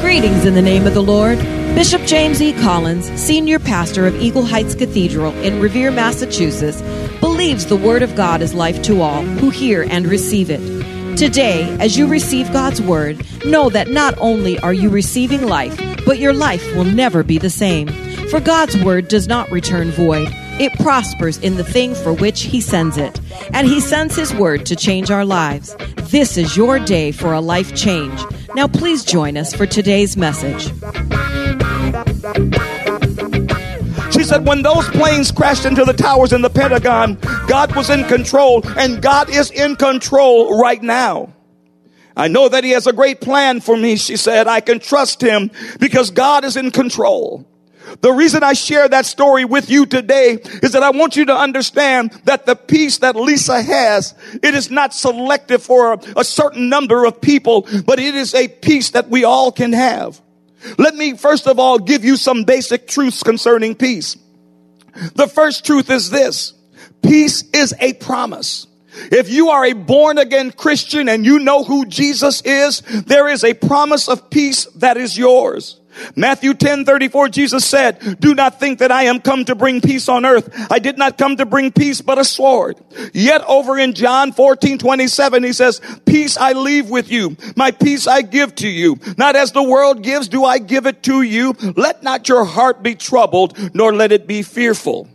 Greetings in the name of the Lord. Bishop James E. Collins, senior pastor of Eagle Heights Cathedral in Revere, Massachusetts, believes the Word of God is life to all who hear and receive it. Today, as you receive God's Word, know that not only are you receiving life, but your life will never be the same. For God's Word does not return void. It prospers in the thing for which He sends it. And He sends His Word to change our lives. This is your day for a life change. Now, please join us for today's message. She said, when those planes crashed into the towers in the Pentagon, God was in control, and God is in control right now. I know that He has a great plan for me, she said. I can trust Him because God is in control. The reason I share that story with you today is that I want you to understand that the peace that Lisa has, it is not selective for a, a certain number of people, but it is a peace that we all can have. Let me first of all give you some basic truths concerning peace. The first truth is this. Peace is a promise. If you are a born again Christian and you know who Jesus is, there is a promise of peace that is yours. Matthew 10 34, Jesus said, Do not think that I am come to bring peace on earth. I did not come to bring peace, but a sword. Yet over in John 14 27, he says, Peace I leave with you. My peace I give to you. Not as the world gives, do I give it to you. Let not your heart be troubled, nor let it be fearful.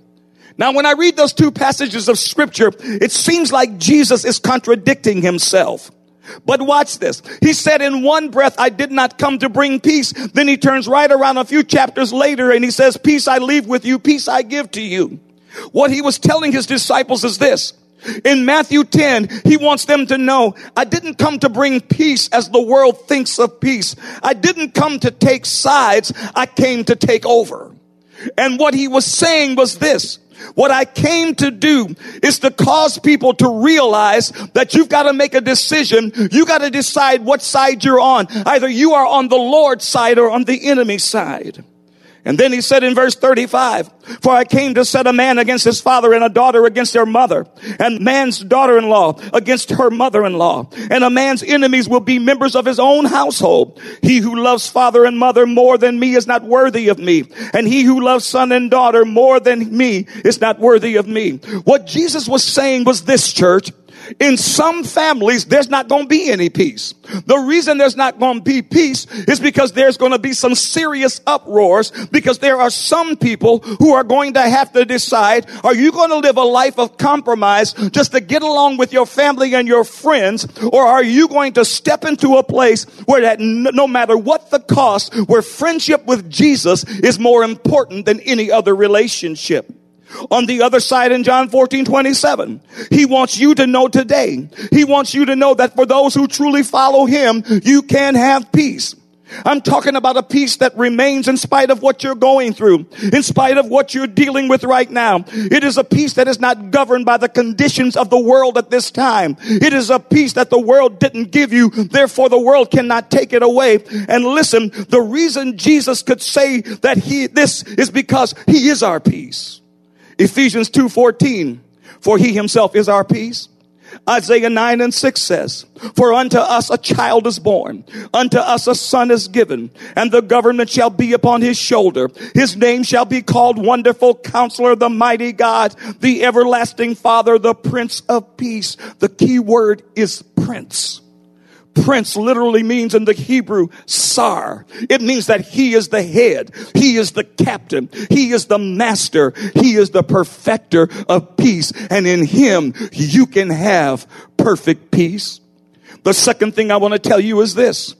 Now, when I read those two passages of scripture, it seems like Jesus is contradicting himself. But watch this. He said in one breath, I did not come to bring peace. Then he turns right around a few chapters later and he says, peace I leave with you, peace I give to you. What he was telling his disciples is this. In Matthew 10, he wants them to know, I didn't come to bring peace as the world thinks of peace. I didn't come to take sides. I came to take over. And what he was saying was this. What I came to do is to cause people to realize that you've got to make a decision. You got to decide what side you're on. Either you are on the Lord's side or on the enemy's side. And then he said in verse 35, for I came to set a man against his father and a daughter against their mother and man's daughter-in-law against her mother-in-law. And a man's enemies will be members of his own household. He who loves father and mother more than me is not worthy of me. And he who loves son and daughter more than me is not worthy of me. What Jesus was saying was this church. In some families, there's not going to be any peace. The reason there's not going to be peace is because there's going to be some serious uproars because there are some people who are going to have to decide, are you going to live a life of compromise just to get along with your family and your friends? Or are you going to step into a place where that no matter what the cost, where friendship with Jesus is more important than any other relationship? On the other side in John 14, 27, he wants you to know today. He wants you to know that for those who truly follow him, you can have peace. I'm talking about a peace that remains in spite of what you're going through, in spite of what you're dealing with right now. It is a peace that is not governed by the conditions of the world at this time. It is a peace that the world didn't give you, therefore the world cannot take it away. And listen, the reason Jesus could say that he, this is because he is our peace. Ephesians 2:14, for he himself is our peace. Isaiah 9 and 6 says, For unto us a child is born, unto us a son is given, and the government shall be upon his shoulder. His name shall be called Wonderful Counselor, the Mighty God, the Everlasting Father, the Prince of Peace. The key word is Prince. Prince literally means in the Hebrew, Sar. It means that he is the head. He is the captain. He is the master. He is the perfecter of peace. And in him, you can have perfect peace. The second thing I want to tell you is this.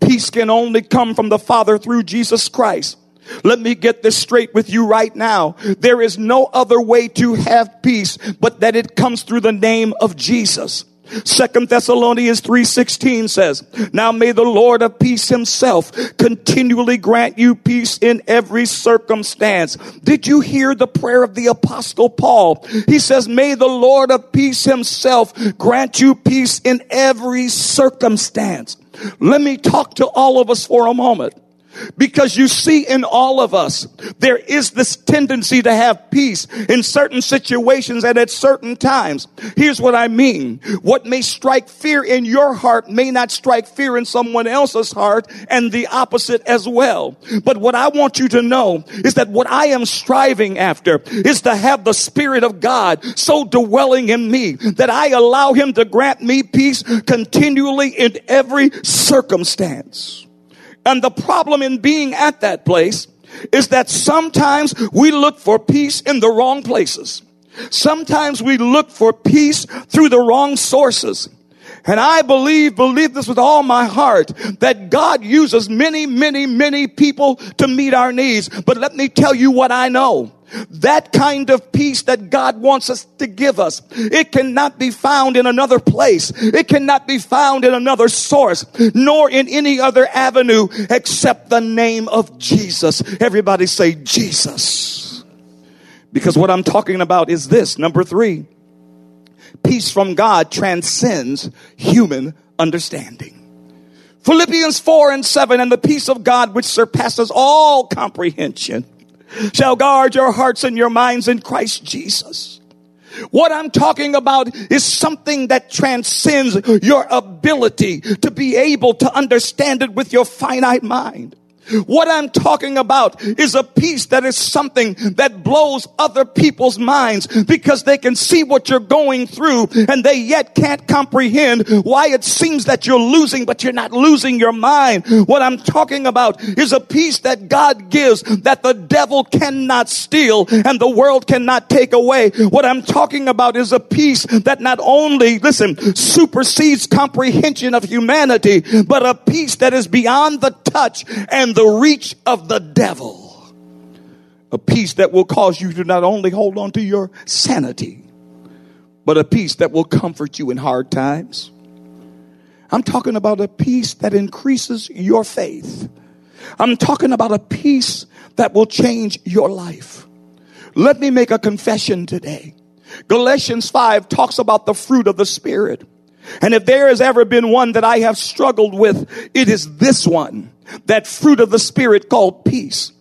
Peace can only come from the Father through Jesus Christ. Let me get this straight with you right now. There is no other way to have peace but that it comes through the name of Jesus. Second Thessalonians 3:16 says, "Now may the Lord of peace himself continually grant you peace in every circumstance." Did you hear the prayer of the apostle Paul? He says, "May the Lord of peace himself grant you peace in every circumstance." Let me talk to all of us for a moment. Because you see in all of us, there is this tendency to have peace in certain situations and at certain times. Here's what I mean. What may strike fear in your heart may not strike fear in someone else's heart and the opposite as well. But what I want you to know is that what I am striving after is to have the Spirit of God so dwelling in me that I allow Him to grant me peace continually in every circumstance. And the problem in being at that place is that sometimes we look for peace in the wrong places. Sometimes we look for peace through the wrong sources. And I believe, believe this with all my heart, that God uses many, many, many people to meet our needs. But let me tell you what I know. That kind of peace that God wants us to give us, it cannot be found in another place. It cannot be found in another source, nor in any other avenue except the name of Jesus. Everybody say Jesus. Because what I'm talking about is this. Number three, peace from God transcends human understanding. Philippians 4 and 7, and the peace of God which surpasses all comprehension shall guard your hearts and your minds in Christ Jesus. What I'm talking about is something that transcends your ability to be able to understand it with your finite mind. What I'm talking about is a peace that is something that blows other people's minds because they can see what you're going through and they yet can't comprehend why it seems that you're losing, but you're not losing your mind. What I'm talking about is a peace that God gives that the devil cannot steal and the world cannot take away. What I'm talking about is a peace that not only, listen, supersedes comprehension of humanity, but a peace that is beyond the touch and the reach of the devil. A peace that will cause you to not only hold on to your sanity, but a peace that will comfort you in hard times. I'm talking about a peace that increases your faith. I'm talking about a peace that will change your life. Let me make a confession today. Galatians 5 talks about the fruit of the Spirit. And if there has ever been one that I have struggled with, it is this one that fruit of the Spirit called peace.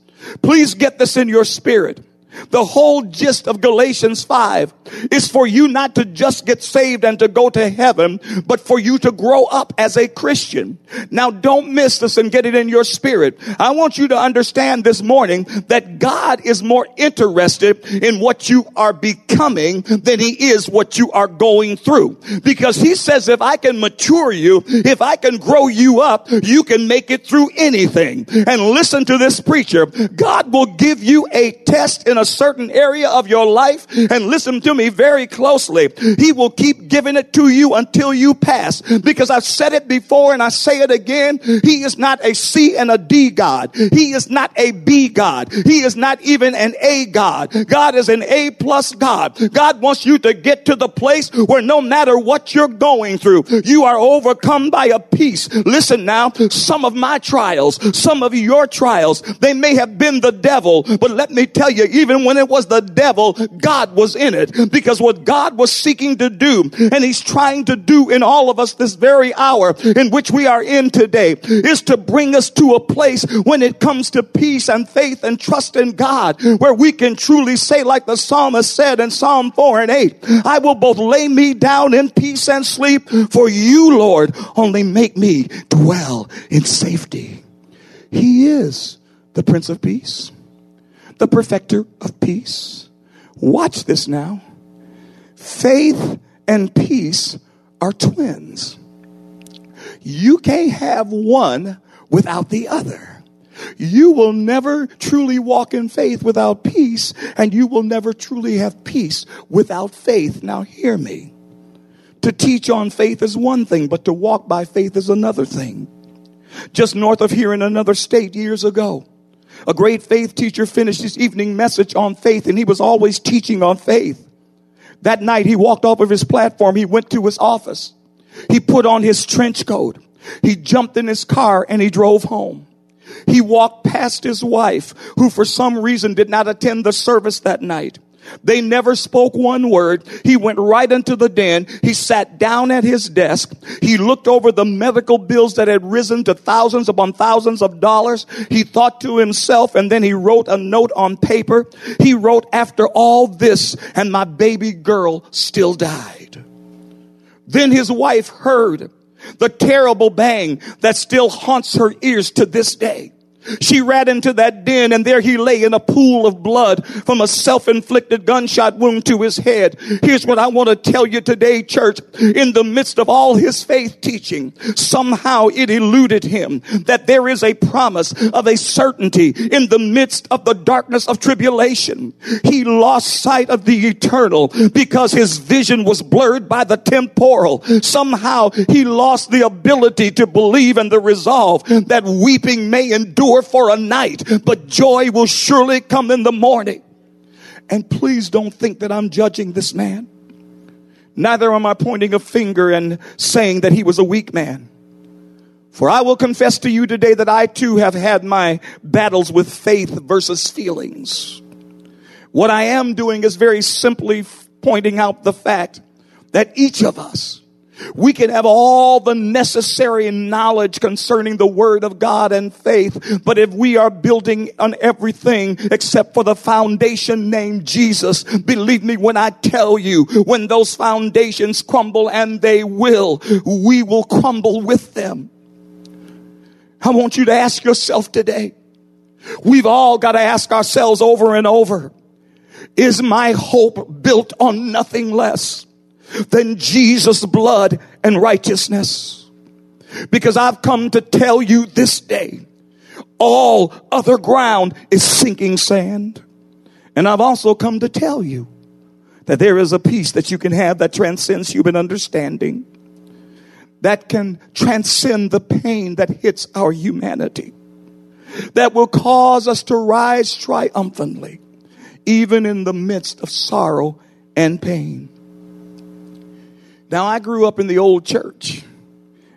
Please get this in your spirit. The whole gist of Galatians 5 is for you not to just get saved and to go to heaven, but for you to grow up as a Christian. Now don't miss this and get it in your spirit. I want you to understand this morning that God is more interested in what you are becoming than he is what you are going through. Because he says if I can mature you, if I can grow you up, you can make it through anything. And listen to this preacher. God will give you a test in a certain area of your life, and listen to me very closely, He will keep giving it to you until you pass. Because I've said it before and I say it again. He is not a C and a D God. He is not a B God. He is not even an A God. God is an A plus God. God wants you to get to the place where no matter what you're going through, you are overcome by a peace. Listen now, some of my trials, some of your trials, they may have been the devil, but let me tell you, even even when it was the devil, God was in it because what God was seeking to do and he's trying to do in all of us this very hour in which we are in today is to bring us to a place when it comes to peace and faith and trust in God where we can truly say like the psalmist said in Psalm 4 and 8, I will both lay me down in peace and sleep for you, Lord, only make me dwell in safety. He is the Prince of Peace the perfecter of peace. Watch this now. Faith and peace are twins. You can't have one without the other. You will never truly walk in faith without peace, and you will never truly have peace without faith. Now, hear me. To teach on faith is one thing, but to walk by faith is another thing. Just north of here in another state years ago, A great faith teacher finished his evening message on faith and he was always teaching on faith. That night he walked off of his platform. He went to his office. He put on his trench coat. He jumped in his car and he drove home. He walked past his wife, who for some reason did not attend the service that night. They never spoke one word. He went right into the den. He sat down at his desk. He looked over the medical bills that had risen to thousands upon thousands of dollars. He thought to himself and then he wrote a note on paper. He wrote, after all this and my baby girl still died. Then his wife heard the terrible bang that still haunts her ears to this day. She ran into that den and there he lay in a pool of blood from a self-inflicted gunshot wound to his head. Here's what I want to tell you today, church. In the midst of all his faith teaching, somehow it eluded him that there is a promise of a certainty in the midst of the darkness of tribulation. He lost sight of the eternal because his vision was blurred by the temporal. Somehow he lost the ability to believe and the resolve that weeping may endure endure for a night, but joy will surely come in the morning. And please don't think that I'm judging this man. Neither am I pointing a finger and saying that he was a weak man. For I will confess to you today that I too have had my battles with faith versus feelings. What I am doing is very simply pointing out the fact that each of us we can have all the necessary knowledge concerning the word of God and faith. But if we are building on everything except for the foundation named Jesus, believe me when I tell you, when those foundations crumble and they will, we will crumble with them. I want you to ask yourself today. We've all got to ask ourselves over and over. Is my hope built on nothing less? Than Jesus' blood and righteousness. Because I've come to tell you this day, all other ground is sinking sand. And I've also come to tell you that there is a peace that you can have that transcends human understanding, that can transcend the pain that hits our humanity, that will cause us to rise triumphantly, even in the midst of sorrow and pain. Now, I grew up in the old church.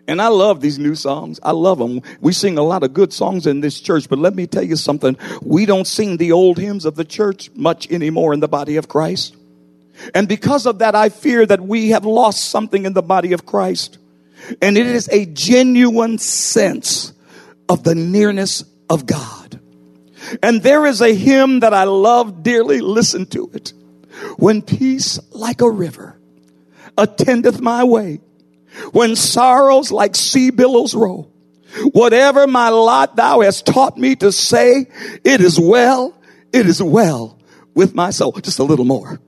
And I love these new songs. I love them. We sing a lot of good songs in this church, but let me tell you something. We don't sing the old hymns of the church much anymore in the body of Christ. And because of that, I fear that we have lost something in the body of Christ. And it is a genuine sense of the nearness of God. And there is a hymn that I love dearly. Listen to it. When peace like a river attendeth my way. When sorrows like sea billows roll, whatever my lot thou hast taught me to say, it is well, it is well with my soul. Just a little more.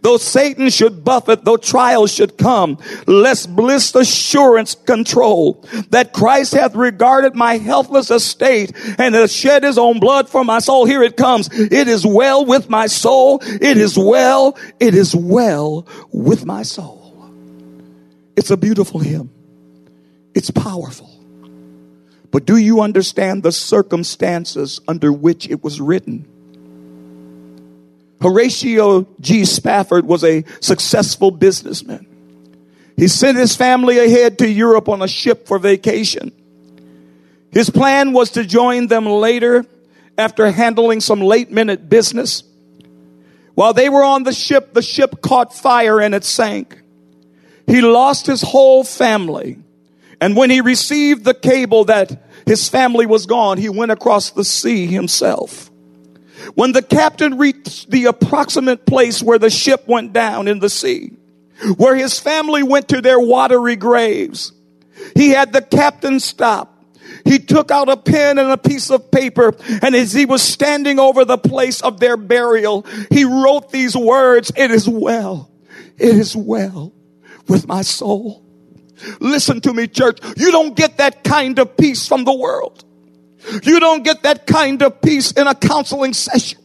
Though Satan should buffet, though trials should come, lest bliss assurance control that Christ hath regarded my helpless estate and has shed his own blood for my soul. Here it comes. It is well with my soul. It is well. It is well with my soul. It's a beautiful hymn. It's powerful. But do you understand the circumstances under which it was written? Horatio G. Spafford was a successful businessman. He sent his family ahead to Europe on a ship for vacation. His plan was to join them later after handling some late minute business. While they were on the ship, the ship caught fire and it sank. He lost his whole family. And when he received the cable that his family was gone, he went across the sea himself. When the captain reached the approximate place where the ship went down in the sea, where his family went to their watery graves, he had the captain stop. He took out a pen and a piece of paper, and as he was standing over the place of their burial, he wrote these words, It is well. It is well with my soul. Listen to me, church. You don't get that kind of peace from the world. You don't get that kind of peace in a counseling session.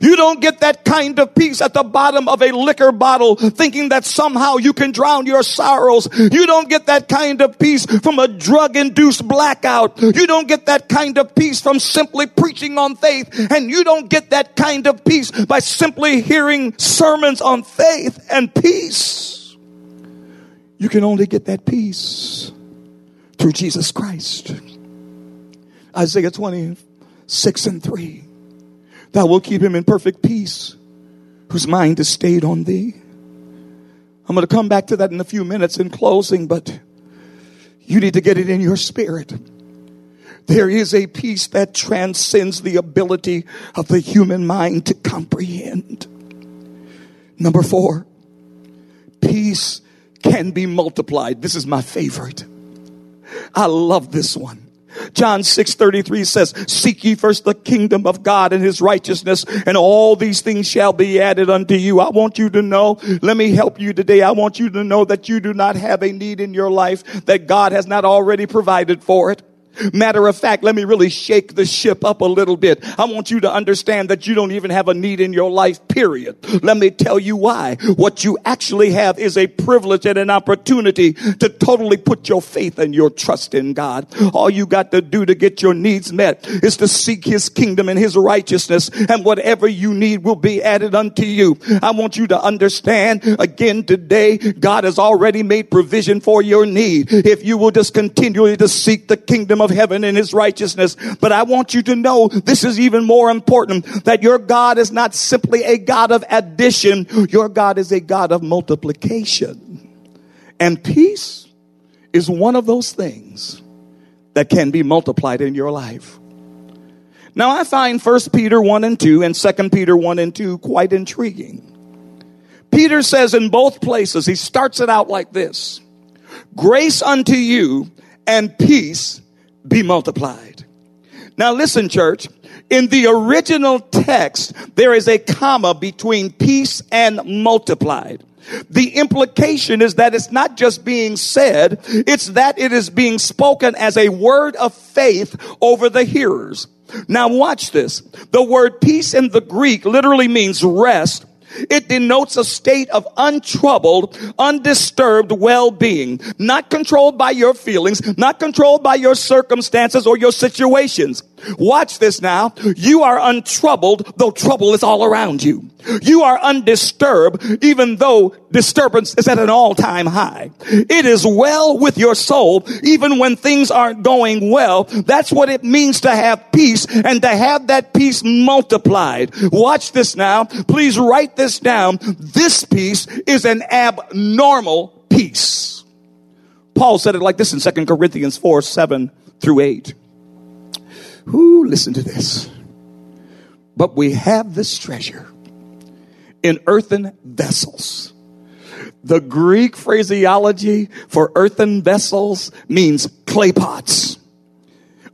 You don't get that kind of peace at the bottom of a liquor bottle thinking that somehow you can drown your sorrows. You don't get that kind of peace from a drug induced blackout. You don't get that kind of peace from simply preaching on faith. And you don't get that kind of peace by simply hearing sermons on faith and peace. You can only get that peace through Jesus Christ. Isaiah 26 and 3. Thou will keep him in perfect peace whose mind is stayed on thee. I'm going to come back to that in a few minutes in closing, but you need to get it in your spirit. There is a peace that transcends the ability of the human mind to comprehend. Number four, peace can be multiplied. This is my favorite. I love this one. John 6 33 says, Seek ye first the kingdom of God and his righteousness, and all these things shall be added unto you. I want you to know, let me help you today. I want you to know that you do not have a need in your life that God has not already provided for it. Matter of fact, let me really shake the ship up a little bit. I want you to understand that you don't even have a need in your life, period. Let me tell you why. What you actually have is a privilege and an opportunity to totally put your faith and your trust in God. All you got to do to get your needs met is to seek his kingdom and his righteousness and whatever you need will be added unto you. I want you to understand again today, God has already made provision for your need. If you will just continually to seek the kingdom of of heaven and his righteousness. But I want you to know this is even more important that your God is not simply a God of addition. Your God is a God of multiplication. And peace is one of those things that can be multiplied in your life. Now I find 1 Peter 1 and 2 and 2 Peter 1 and 2 quite intriguing. Peter says in both places, he starts it out like this. Grace unto you and peace be multiplied. Now listen, church. In the original text, there is a comma between peace and multiplied. The implication is that it's not just being said, it's that it is being spoken as a word of faith over the hearers. Now watch this. The word peace in the Greek literally means rest it denotes a state of untroubled, undisturbed well-being, not controlled by your feelings, not controlled by your circumstances or your situations. Watch this now. You are untroubled, though trouble is all around you. You are undisturbed, even though disturbance is at an all-time high. It is well with your soul, even when things aren't going well. That's what it means to have peace and to have that peace multiplied. Watch this now. Please write this down. This peace is an abnormal peace. Paul said it like this in 2 Corinthians 4, 7 through 8. Who listen to this. But we have this treasure in earthen vessels. The Greek phraseology for earthen vessels means clay pots.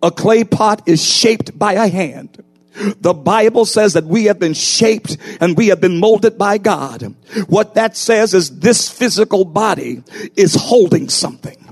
A clay pot is shaped by a hand. The Bible says that we have been shaped and we have been molded by God. What that says is this physical body is holding something.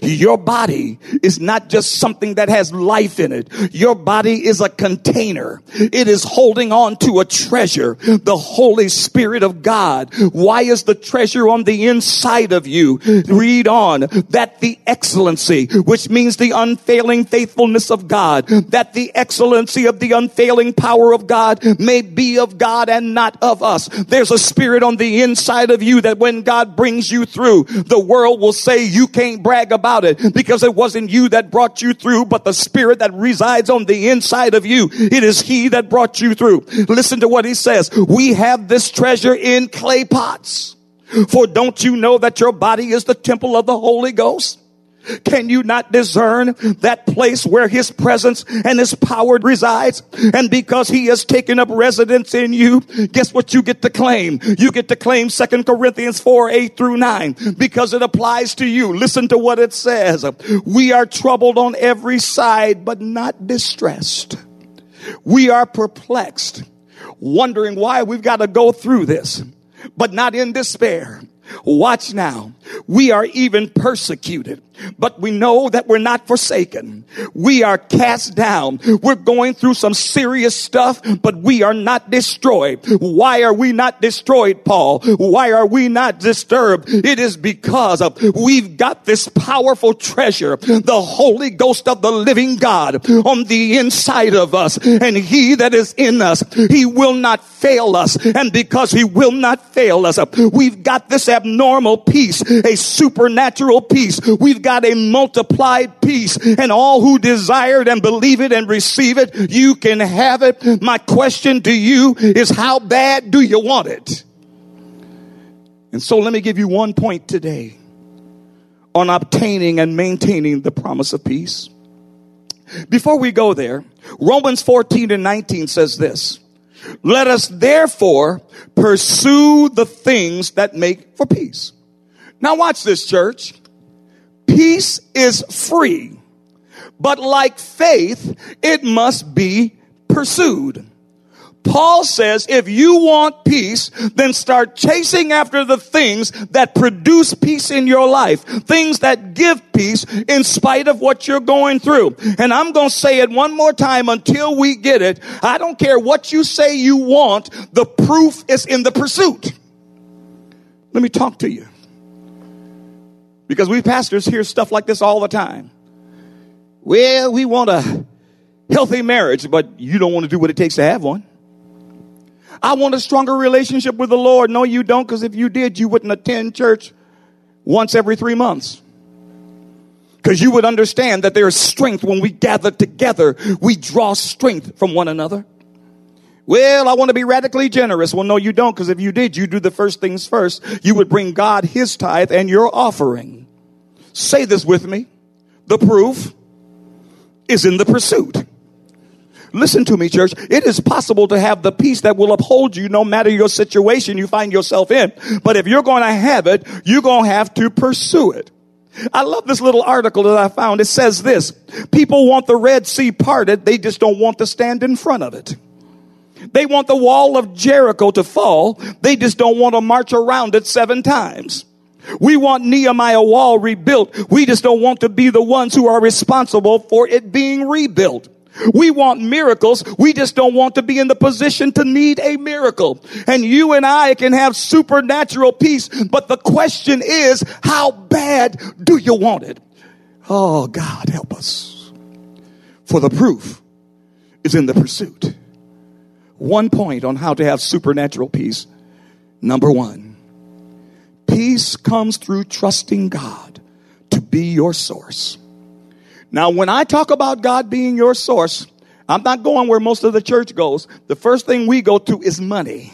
Your body is not just something that has life in it. Your body is a container. It is holding on to a treasure, the Holy Spirit of God. Why is the treasure on the inside of you? Read on that the excellency, which means the unfailing faithfulness of God, that the excellency of the unfailing power of God may be of God and not of us. There's a spirit on the inside of you that when God brings you through, the world will say you can't brag about about it because it wasn't you that brought you through, but the spirit that resides on the inside of you. It is he that brought you through. Listen to what he says. We have this treasure in clay pots. For don't you know that your body is the temple of the Holy Ghost? Can you not discern that place where his presence and his power resides? And because he has taken up residence in you, guess what you get to claim? You get to claim Second Corinthians 4, 8 through 9 because it applies to you. Listen to what it says. We are troubled on every side, but not distressed. We are perplexed, wondering why we've got to go through this, but not in despair Watch now. We are even persecuted, but we know that we're not forsaken. We are cast down. We're going through some serious stuff, but we are not destroyed. Why are we not destroyed, Paul? Why are we not disturbed? It is because of we've got this powerful treasure, the Holy Ghost of the living God on the inside of us. And he that is in us, he will not fail us. And because he will not fail us, we've got this abnormal peace, a supernatural peace. We've got a multiplied peace and all who desire it and believe it and receive it, you can have it. My question to you is how bad do you want it? And so let me give you one point today on obtaining and maintaining the promise of peace. Before we go there, Romans 14 and 19 says this. Let us therefore pursue the things that make for peace. Now watch this church. Peace is free, but like faith, it must be pursued. Paul says if you want peace, then start chasing after the things that produce peace in your life. Things that give peace in spite of what you're going through. And I'm going to say it one more time until we get it. I don't care what you say you want. The proof is in the pursuit. Let me talk to you. Because we pastors hear stuff like this all the time. Well, we want a healthy marriage, but you don't want to do what it takes to have one. I want a stronger relationship with the Lord. No, you don't, because if you did, you wouldn't attend church once every three months. Because you would understand that there is strength when we gather together. We draw strength from one another. Well, I want to be radically generous. Well, no, you don't, because if you did, you do the first things first. You would bring God his tithe and your offering. Say this with me. The proof is in the pursuit. Listen to me, church. It is possible to have the peace that will uphold you no matter your situation you find yourself in. But if you're going to have it, you're going to have to pursue it. I love this little article that I found. It says this. People want the Red Sea parted. They just don't want to stand in front of it. They want the wall of Jericho to fall. They just don't want to march around it seven times. We want Nehemiah wall rebuilt. We just don't want to be the ones who are responsible for it being rebuilt. We want miracles. We just don't want to be in the position to need a miracle. And you and I can have supernatural peace. But the question is, how bad do you want it? Oh, God, help us. For the proof is in the pursuit. One point on how to have supernatural peace. Number one, peace comes through trusting God to be your source. Now, when I talk about God being your source, I'm not going where most of the church goes. The first thing we go to is money.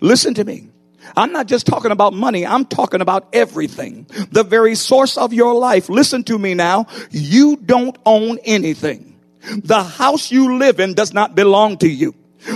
Listen to me. I'm not just talking about money. I'm talking about everything. The very source of your life. Listen to me now. You don't own anything. The house you live in does not belong to you.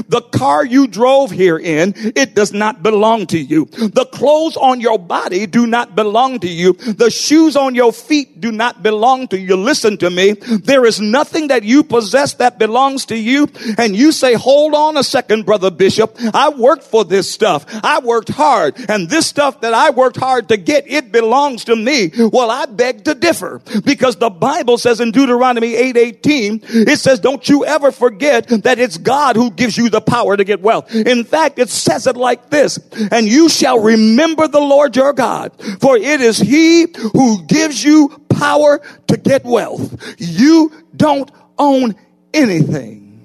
The car you drove here in, it does not belong to you. The clothes on your body do not belong to you. The shoes on your feet do not belong to you. Listen to me. There is nothing that you possess that belongs to you. And you say, hold on a second, brother bishop. I worked for this stuff. I worked hard. And this stuff that I worked hard to get, it belongs to me. Well, I beg to differ because the Bible says in Deuteronomy 8, 18, it says, don't you ever forget that it's God who gives gives you the power to get wealth. In fact, it says it like this, and you shall remember the Lord your God, for it is he who gives you power to get wealth. You don't own anything.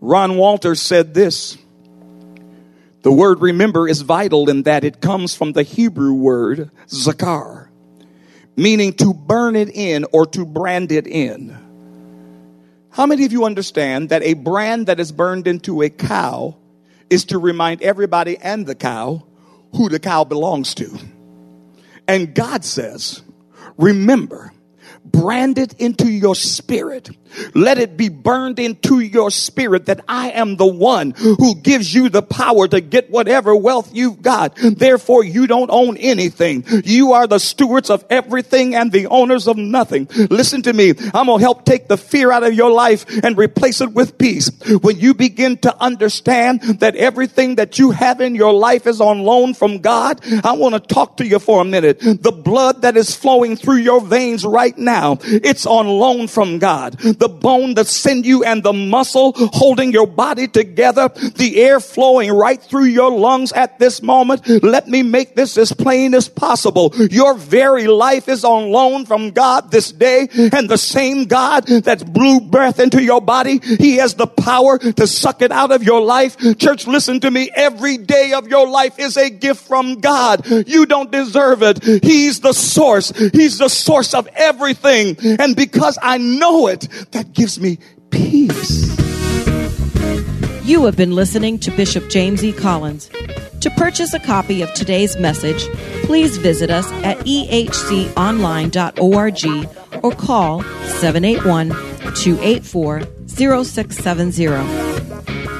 Ron Walters said this. The word remember is vital in that it comes from the Hebrew word zakar, meaning to burn it in or to brand it in. How many of you understand that a brand that is burned into a cow is to remind everybody and the cow who the cow belongs to? And God says, remember, branded into your spirit. Let it be burned into your spirit that I am the one who gives you the power to get whatever wealth you've got. Therefore, you don't own anything. You are the stewards of everything and the owners of nothing. Listen to me. I'm going to help take the fear out of your life and replace it with peace. When you begin to understand that everything that you have in your life is on loan from God, I want to talk to you for a minute. The blood that is flowing through your veins right now, it's on loan from God the bone, the sinew, and the muscle holding your body together, the air flowing right through your lungs at this moment. Let me make this as plain as possible. Your very life is on loan from God this day, and the same God that blew breath into your body, He has the power to suck it out of your life. Church, listen to me. Every day of your life is a gift from God. You don't deserve it. He's the source. He's the source of And because I know it, that gives me peace. You have been listening to Bishop James E. Collins. To purchase a copy of today's message, please visit us at ehconline.org or call 781 284 0670.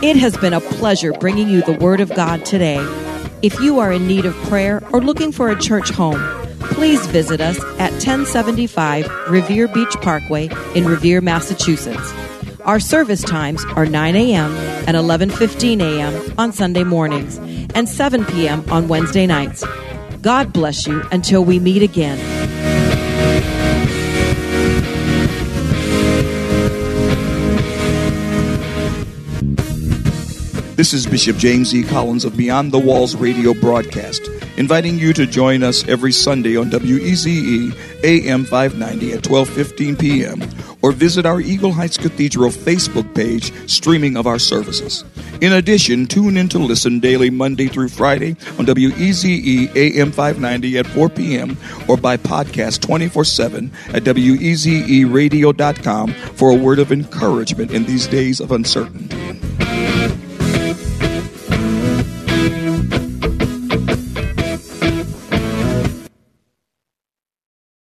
It has been a pleasure bringing you the Word of God today. If you are in need of prayer or looking for a church home, please visit us at 1075 Revere Beach Parkway in Revere, Massachusetts. Our service times are 9 a.m. and 11:15 a.m. on Sunday mornings and 7 p.m. on Wednesday nights. God bless you until we meet again. This is Bishop James E. Collins of Beyond the Walls radio broadcast, inviting you to join us every Sunday on WEZE AM 590 at 12:15 p.m. or visit our Eagle Heights Cathedral Facebook page streaming of our services. In addition, tune in to listen daily Monday through Friday on WEZE AM 590 at 4 p.m. or by podcast 24/7 at wezeradio.com for a word of encouragement in these days of uncertainty.